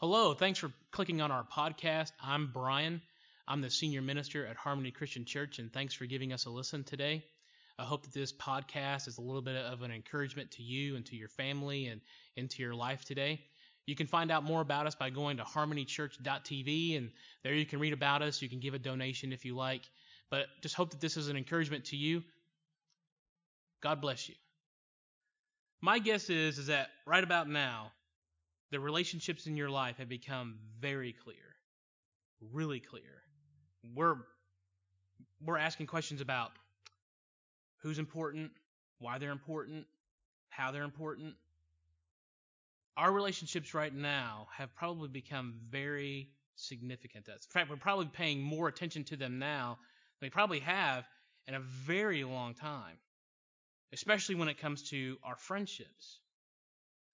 Hello, thanks for clicking on our podcast. I'm Brian. I'm the senior minister at Harmony Christian Church, and thanks for giving us a listen today. I hope that this podcast is a little bit of an encouragement to you and to your family and into your life today. You can find out more about us by going to harmonychurch.tv, and there you can read about us. You can give a donation if you like. But just hope that this is an encouragement to you. God bless you. My guess is, is that right about now, the relationships in your life have become very clear, really clear. We're we're asking questions about who's important, why they're important, how they're important. Our relationships right now have probably become very significant us. In fact, we're probably paying more attention to them now than we probably have in a very long time, especially when it comes to our friendships.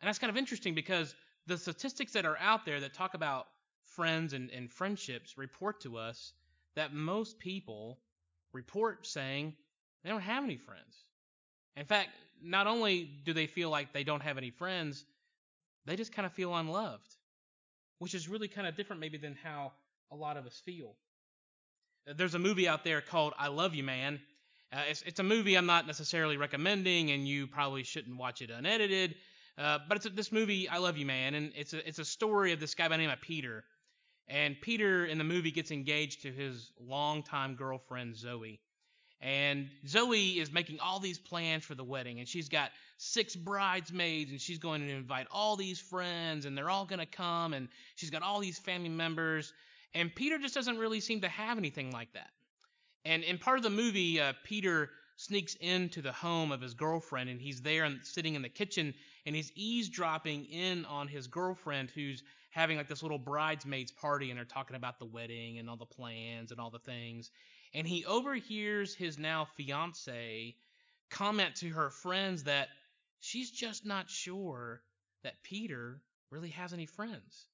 And that's kind of interesting because the statistics that are out there that talk about friends and, and friendships report to us that most people report saying they don't have any friends. In fact, not only do they feel like they don't have any friends, they just kind of feel unloved, which is really kind of different maybe than how a lot of us feel. There's a movie out there called I Love You Man. Uh, it's, it's a movie I'm not necessarily recommending, and you probably shouldn't watch it unedited. Uh, but it's a, this movie, I Love You Man, and it's a, it's a story of this guy by the name of Peter. And Peter in the movie gets engaged to his longtime girlfriend, Zoe. And Zoe is making all these plans for the wedding, and she's got six bridesmaids, and she's going to invite all these friends, and they're all going to come, and she's got all these family members. And Peter just doesn't really seem to have anything like that. And in part of the movie, uh, Peter sneaks into the home of his girlfriend, and he's there and sitting in the kitchen, and he's eavesdropping in on his girlfriend who's having like this little bridesmaids party and they're talking about the wedding and all the plans and all the things and he overhears his now fiance comment to her friends that she's just not sure that Peter really has any friends.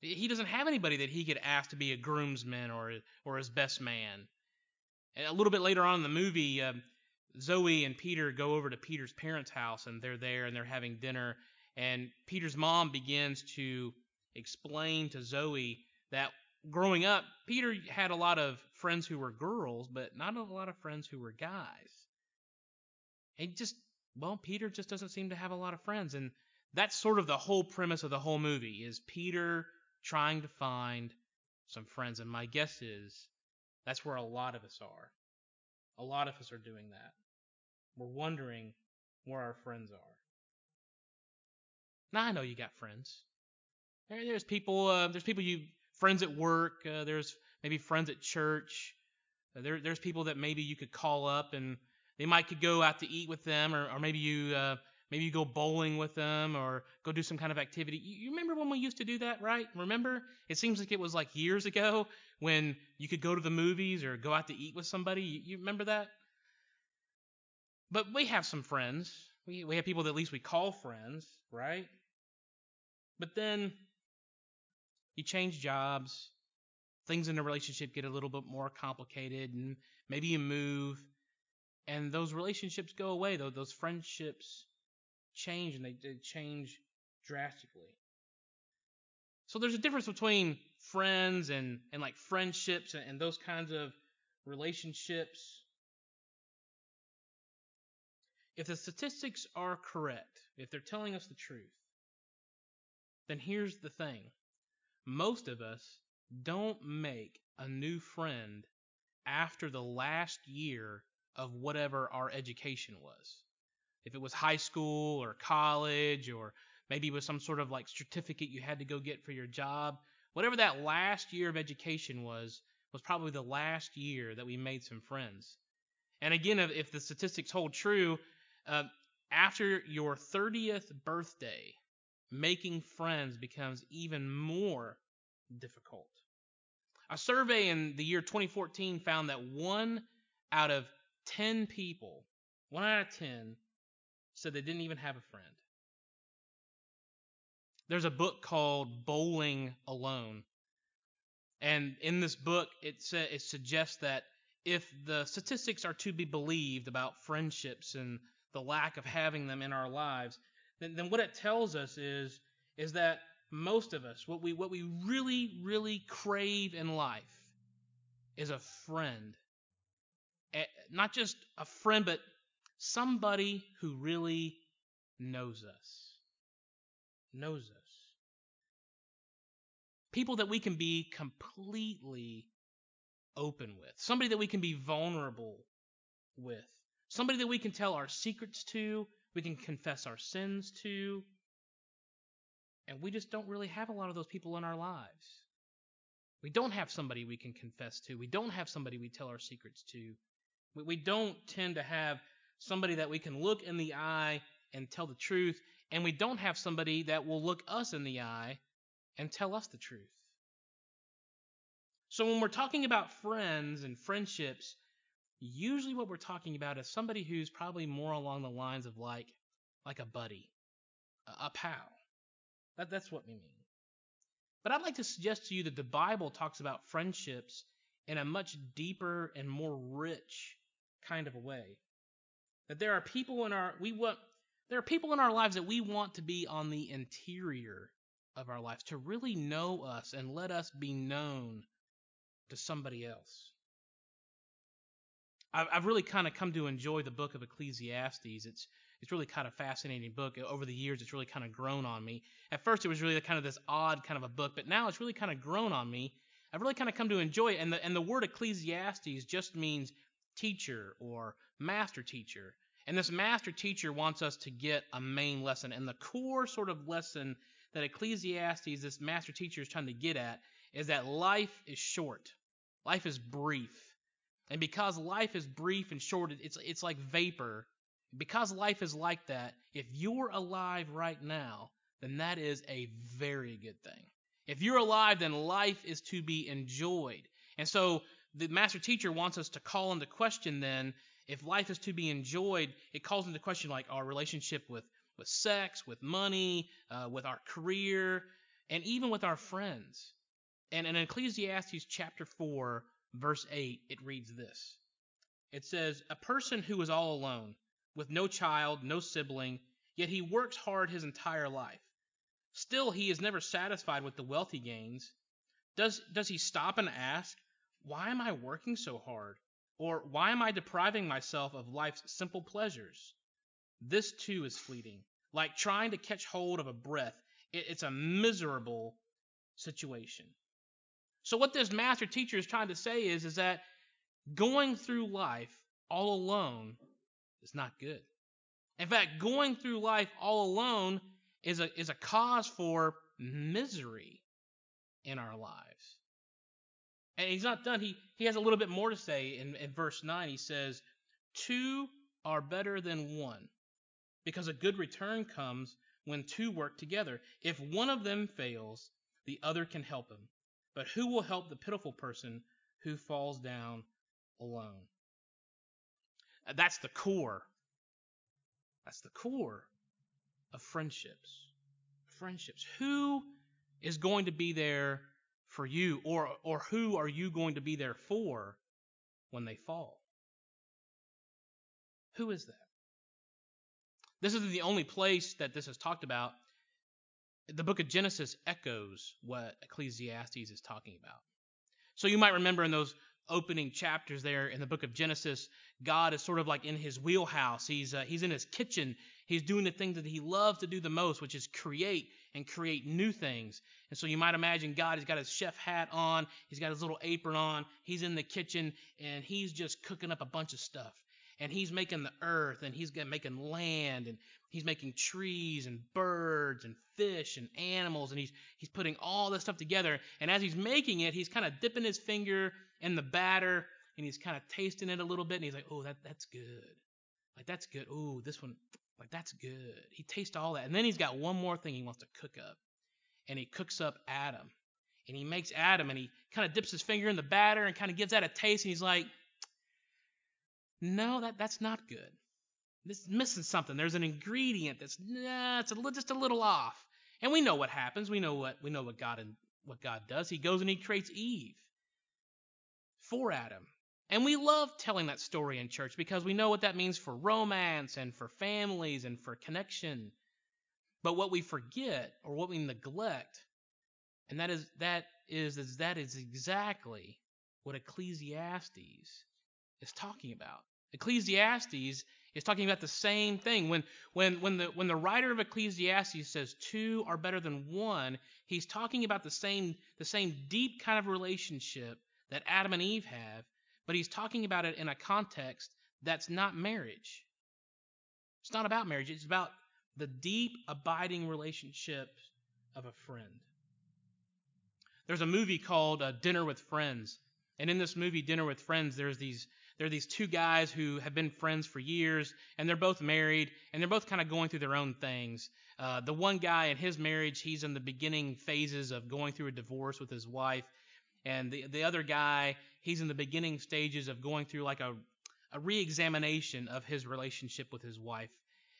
He doesn't have anybody that he could ask to be a groomsman or or his best man. A little bit later on in the movie, um, Zoe and Peter go over to Peter's parents' house and they're there and they're having dinner. And Peter's mom begins to explain to Zoe that growing up, Peter had a lot of friends who were girls, but not a lot of friends who were guys. And just, well, Peter just doesn't seem to have a lot of friends. And that's sort of the whole premise of the whole movie is Peter trying to find some friends. And my guess is that's where a lot of us are. A lot of us are doing that. We're wondering where our friends are. Now I know you got friends. There's people. Uh, there's people you friends at work. Uh, there's maybe friends at church. Uh, there, there's people that maybe you could call up and they might could go out to eat with them, or, or maybe you uh, maybe you go bowling with them, or go do some kind of activity. You, remember when we used to do that, right? Remember? It seems like it was like years ago when you could go to the movies or go out to eat with somebody. You, you remember that? But we have some friends. We, we have people that at least we call friends, right? But then you change jobs, things in the relationship get a little bit more complicated, and maybe you move, and those relationships go away. Though those friendships change, and they, they change drastically. So there's a difference between friends and, and like friendships and, and those kinds of relationships if the statistics are correct, if they're telling us the truth, then here's the thing. Most of us don't make a new friend after the last year of whatever our education was. If it was high school or college or maybe it was some sort of like certificate you had to go get for your job, whatever that last year of education was, was probably the last year that we made some friends. And again, if the statistics hold true, uh, after your 30th birthday, making friends becomes even more difficult. A survey in the year 2014 found that one out of 10 people, one out of 10, said they didn't even have a friend. There's a book called Bowling Alone. And in this book, it, sa- it suggests that if the statistics are to be believed about friendships and the lack of having them in our lives, then, then what it tells us is, is that most of us, what we what we really, really crave in life is a friend. Not just a friend, but somebody who really knows us. Knows us. People that we can be completely open with. Somebody that we can be vulnerable with. Somebody that we can tell our secrets to, we can confess our sins to. And we just don't really have a lot of those people in our lives. We don't have somebody we can confess to. We don't have somebody we tell our secrets to. We don't tend to have somebody that we can look in the eye and tell the truth. And we don't have somebody that will look us in the eye and tell us the truth. So when we're talking about friends and friendships, usually what we're talking about is somebody who's probably more along the lines of like like a buddy, a, a pal. That, that's what we mean. But I'd like to suggest to you that the Bible talks about friendships in a much deeper and more rich kind of a way. That there are people in our we want there are people in our lives that we want to be on the interior of our lives, to really know us and let us be known to somebody else. I've, I've really kind of come to enjoy the book of Ecclesiastes. It's it's really kind of fascinating book. Over the years, it's really kind of grown on me. At first, it was really kind of this odd kind of a book, but now it's really kind of grown on me. I've really kind of come to enjoy it. And the and the word Ecclesiastes just means teacher or master teacher. And this master teacher wants us to get a main lesson. And the core sort of lesson that Ecclesiastes, this master teacher, is trying to get at is that life is short, life is brief. And because life is brief and short, it's, it's like vapor. Because life is like that, if you're alive right now, then that is a very good thing. If you're alive, then life is to be enjoyed. And so the master teacher wants us to call into question then if life is to be enjoyed, it calls into question like our relationship with with sex, with money, uh, with our career, and even with our friends. And in Ecclesiastes chapter 4, verse 8, it reads this It says, A person who is all alone, with no child, no sibling, yet he works hard his entire life. Still, he is never satisfied with the wealth he gains. Does, does he stop and ask, Why am I working so hard? Or why am I depriving myself of life's simple pleasures? This too is fleeting. Like trying to catch hold of a breath, it, it's a miserable situation. So what this master teacher is trying to say is, is that going through life all alone is not good. In fact, going through life all alone is a, is a cause for misery in our lives. And he's not done. He, he has a little bit more to say in, in verse 9. He says, Two are better than one, because a good return comes when two work together. If one of them fails, the other can help him. But who will help the pitiful person who falls down alone? Uh, that's the core. That's the core of friendships. Friendships. Who is going to be there for you or or who are you going to be there for when they fall? Who is that? This isn't the only place that this is talked about the book of Genesis echoes what Ecclesiastes is talking about. So you might remember in those opening chapters there in the book of Genesis, God is sort of like in his wheelhouse. He's uh, he's in his kitchen. He's doing the things that he loves to do the most, which is create and create new things. And so you might imagine God has got his chef hat on, he's got his little apron on, he's in the kitchen and he's just cooking up a bunch of stuff. And he's making the earth and he's making land and He's making trees and birds and fish and animals, and he's he's putting all this stuff together. And as he's making it, he's kind of dipping his finger in the batter, and he's kind of tasting it a little bit, and he's like, "Oh, that that's good. Like that's good. Oh, this one, like that's good." He tastes all that, and then he's got one more thing he wants to cook up, and he cooks up Adam, and he makes Adam, and he kind of dips his finger in the batter and kind of gives that a taste, and he's like, "No, that that's not good." This is missing something. There's an ingredient that's nah, it's a, just a little off. And we know what happens. We know what we know what God and what God does. He goes and he creates Eve for Adam. And we love telling that story in church because we know what that means for romance and for families and for connection. But what we forget or what we neglect, and that is that is, is that is exactly what Ecclesiastes is talking about. Ecclesiastes is talking about the same thing. When when when the when the writer of Ecclesiastes says two are better than one, he's talking about the same the same deep kind of relationship that Adam and Eve have, but he's talking about it in a context that's not marriage. It's not about marriage. It's about the deep abiding relationship of a friend. There's a movie called uh, Dinner with Friends, and in this movie Dinner with Friends, there's these there are these two guys who have been friends for years, and they're both married, and they're both kind of going through their own things. Uh, the one guy in his marriage, he's in the beginning phases of going through a divorce with his wife, and the the other guy, he's in the beginning stages of going through like a a re-examination of his relationship with his wife.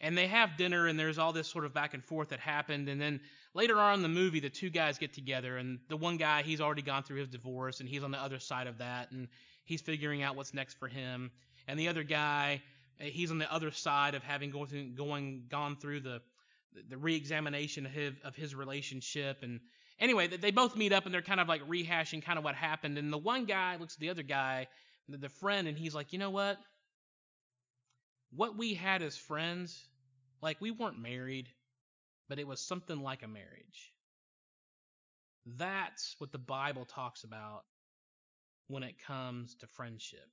And they have dinner, and there's all this sort of back and forth that happened. And then later on in the movie, the two guys get together, and the one guy, he's already gone through his divorce, and he's on the other side of that, and he's figuring out what's next for him. And the other guy, eh, he's on the other side of having going through, going gone through the the re-examination of his, of his relationship. And anyway, they both meet up and they're kind of like rehashing kind of what happened. And the one guy looks at the other guy, the friend, and he's like, you know what? What we had as friends, like we weren't married, but it was something like a marriage. That's what the Bible talks about when it comes to friendship.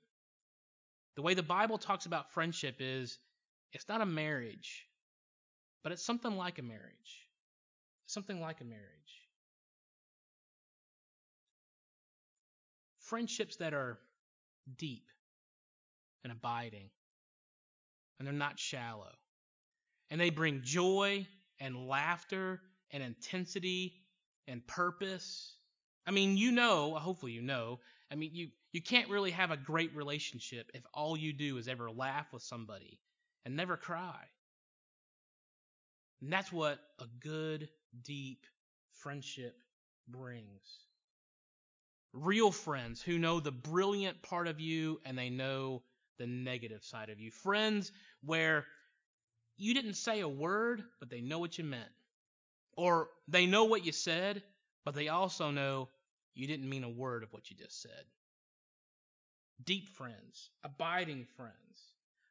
The way the Bible talks about friendship is it's not a marriage, but it's something like a marriage. Something like a marriage. Friendships that are deep and abiding, and they're not shallow. And they bring joy and laughter and intensity and purpose. I mean, you know, hopefully you know, I mean, you, you can't really have a great relationship if all you do is ever laugh with somebody and never cry. And that's what a good, deep friendship brings. Real friends who know the brilliant part of you and they know the negative side of you. Friends where you didn't say a word, but they know what you meant. Or they know what you said, but they also know you didn't mean a word of what you just said. Deep friends, abiding friends,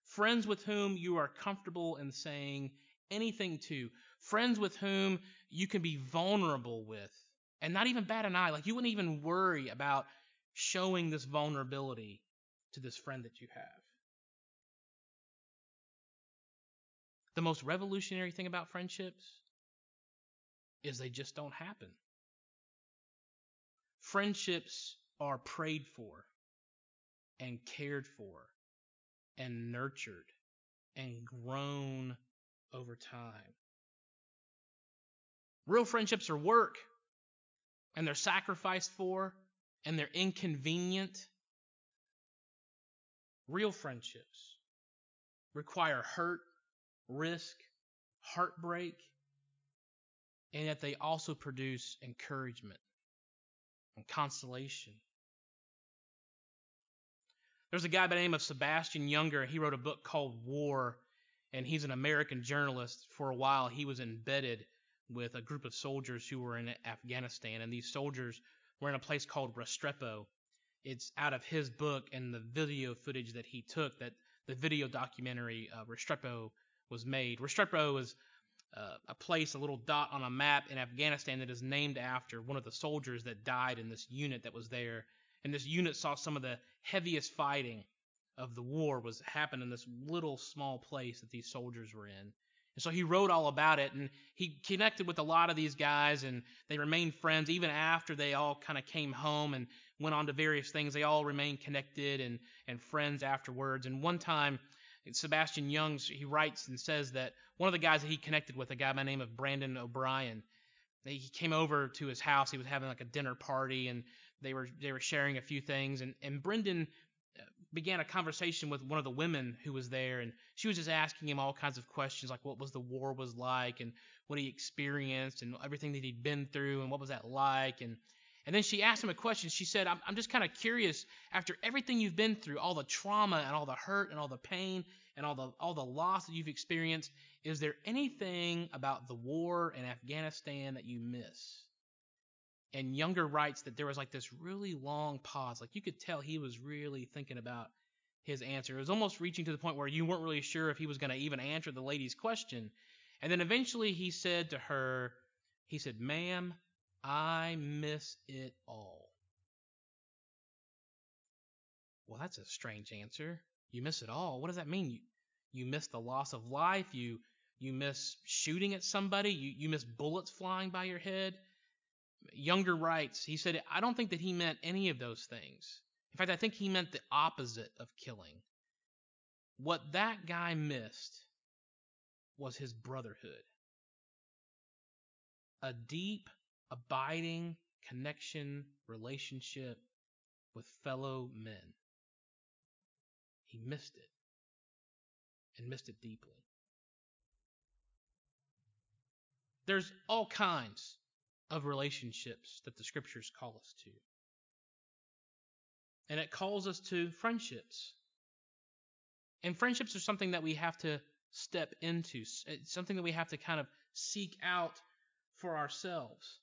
friends with whom you are comfortable in saying anything to, friends with whom you can be vulnerable with and not even bat an eye. Like you wouldn't even worry about showing this vulnerability to this friend that you have. The most revolutionary thing about friendships is they just don't happen. Friendships are prayed for and cared for and nurtured and grown over time. Real friendships are work and they're sacrificed for and they're inconvenient. Real friendships require hurt, risk, heartbreak, and yet they also produce encouragement and consolation. There's a guy by the name of Sebastian Junger. He wrote a book called War, and he's an American journalist. For a while, he was embedded with a group of soldiers who were in Afghanistan, and these soldiers were in a place called Restrepo. It's out of his book and the video footage that he took that the video documentary uh, Restrepo was made. Restrepo is uh, a place, a little dot on a map in Afghanistan that is named after one of the soldiers that died in this unit that was there. And this unit saw some of the heaviest fighting of the war was happened in this little small place that these soldiers were in. And so he wrote all about it and he connected with a lot of these guys and they remained friends even after they all kind of came home and went on to various things. They all remained connected and, and friends afterwards. And one time Sebastian Youngs, he writes and says that one of the guys that he connected with, a guy by the name of Brendan O'Byrne, he came over to his house. He was having like a dinner party, and they were they were sharing a few things. And and Brendan began a conversation with one of the women who was there, and she was just asking him all kinds of questions, like what was the war was like, and what he experienced, and everything that he'd been through, and what was that like, and and then she asked him a question. She said, I'm, I'm just kind of curious, after everything you've been through, all the trauma and all the hurt and all the pain, and all the all the loss that you've experienced, is there anything about the war in Afghanistan that you miss? And Junger writes that there was like this really long pause. Like you could tell he was really thinking about his answer. It was almost reaching to the point where you weren't really sure if he was going to even answer the lady's question. And then eventually he said to her, he said, Ma'am, I miss it all. Well, that's a strange answer. You miss it all. What does that mean? You, you miss the loss of life. You you miss shooting at somebody. You you miss bullets flying by your head. Junger writes, he said, I don't think that he meant any of those things. In fact, I think he meant the opposite of killing. What that guy missed was his brotherhood. A deep, abiding connection, relationship with fellow men. He missed it and missed it deeply. There's all kinds of relationships that the scriptures call us to. And it calls us to friendships. And friendships are something that we have to step into, it's something that we have to kind of seek out for ourselves.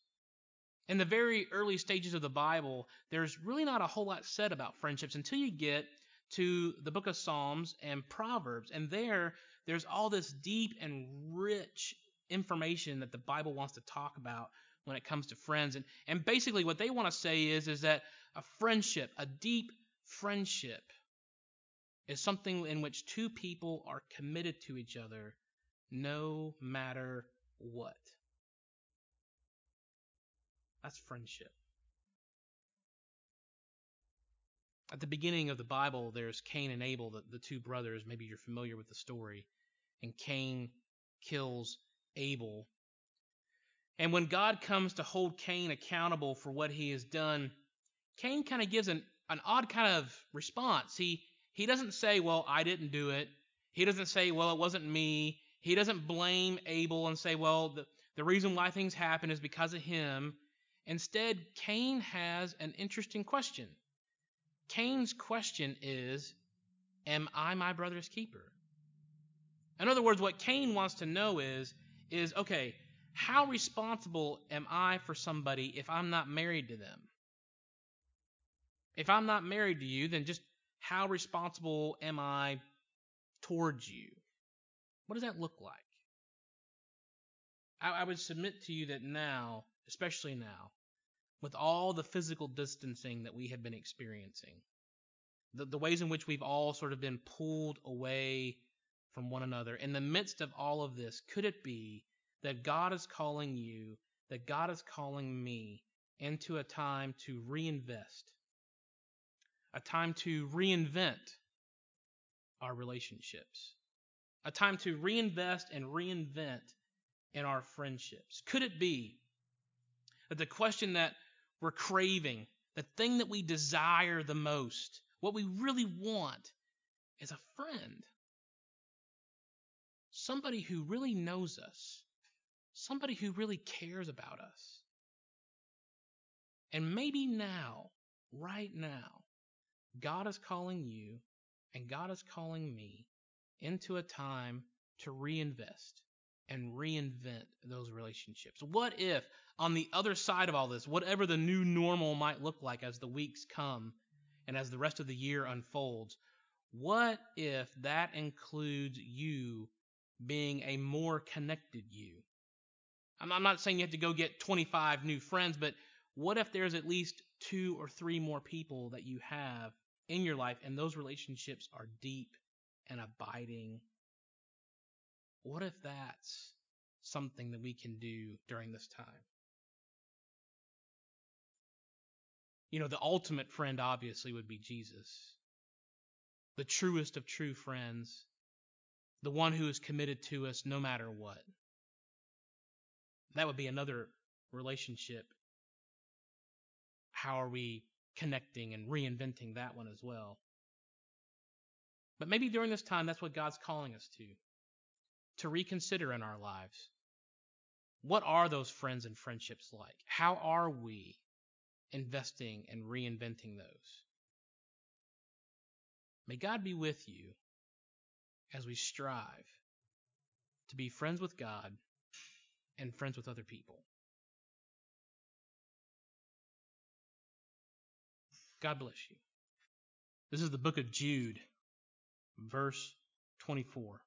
In the very early stages of the Bible, there's really not a whole lot said about friendships until you get to the book of Psalms and Proverbs. And there, there's all this deep and rich information that the Bible wants to talk about when it comes to friends. And, and basically, what they want to say is, is that a friendship, a deep friendship, is something in which two people are committed to each other no matter what. That's friendship. At the beginning of the Bible, there's Cain and Abel, the, the two brothers. Maybe you're familiar with the story. And Cain kills Abel. And when God comes to hold Cain accountable for what he has done, Cain kind of gives an, an odd kind of response. He he doesn't say, Well, I didn't do it. He doesn't say, Well, it wasn't me. He doesn't blame Abel and say, Well, the, the reason why things happen is because of him. Instead, Cain has an interesting question. Cain's question is, Am I my brother's keeper? In other words, what Cain wants to know is, is okay, how responsible am I for somebody if I'm not married to them? If I'm not married to you, then just how responsible am I towards you? What does that look like? I, I would submit to you that now, especially now, with all the physical distancing that we have been experiencing, the, the ways in which we've all sort of been pulled away from one another, in the midst of all of this, could it be that God is calling you, that God is calling me into a time to reinvest, a time to reinvent our relationships, a time to reinvest and reinvent in our friendships? Could it be that the question that we're craving, the thing that we desire the most, what we really want is a friend. Somebody who really knows us, somebody who really cares about us. And maybe now, right now, God is calling you and God is calling me into a time to reinvest and reinvent those relationships. What if on the other side of all this, whatever the new normal might look like as the weeks come and as the rest of the year unfolds, what if that includes you being a more connected you? I'm not saying you have to go get 25 new friends, but what if there's at least two or three more people that you have in your life and those relationships are deep and abiding? What if that's something that we can do during this time? You know, the ultimate friend obviously would be Jesus, the truest of true friends, the one who is committed to us no matter what. That would be another relationship. How are we connecting and reinventing that one as well? But maybe during this time, that's what God's calling us to to reconsider in our lives. What are those friends and friendships like? How are we investing and reinventing those. May God be with you as we strive to be friends with God and friends with other people. God bless you. This is the book of Jude, verse 24.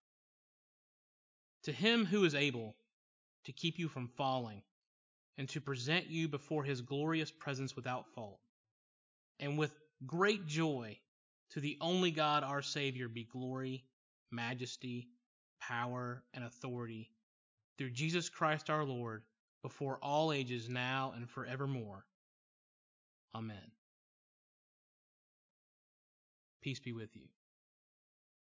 To him who is able to keep you from falling and to present you before his glorious presence without fault, and with great joy to the only God our Savior be glory, majesty, power, and authority through Jesus Christ our Lord, before all ages, now and forevermore. Amen. Peace be with you.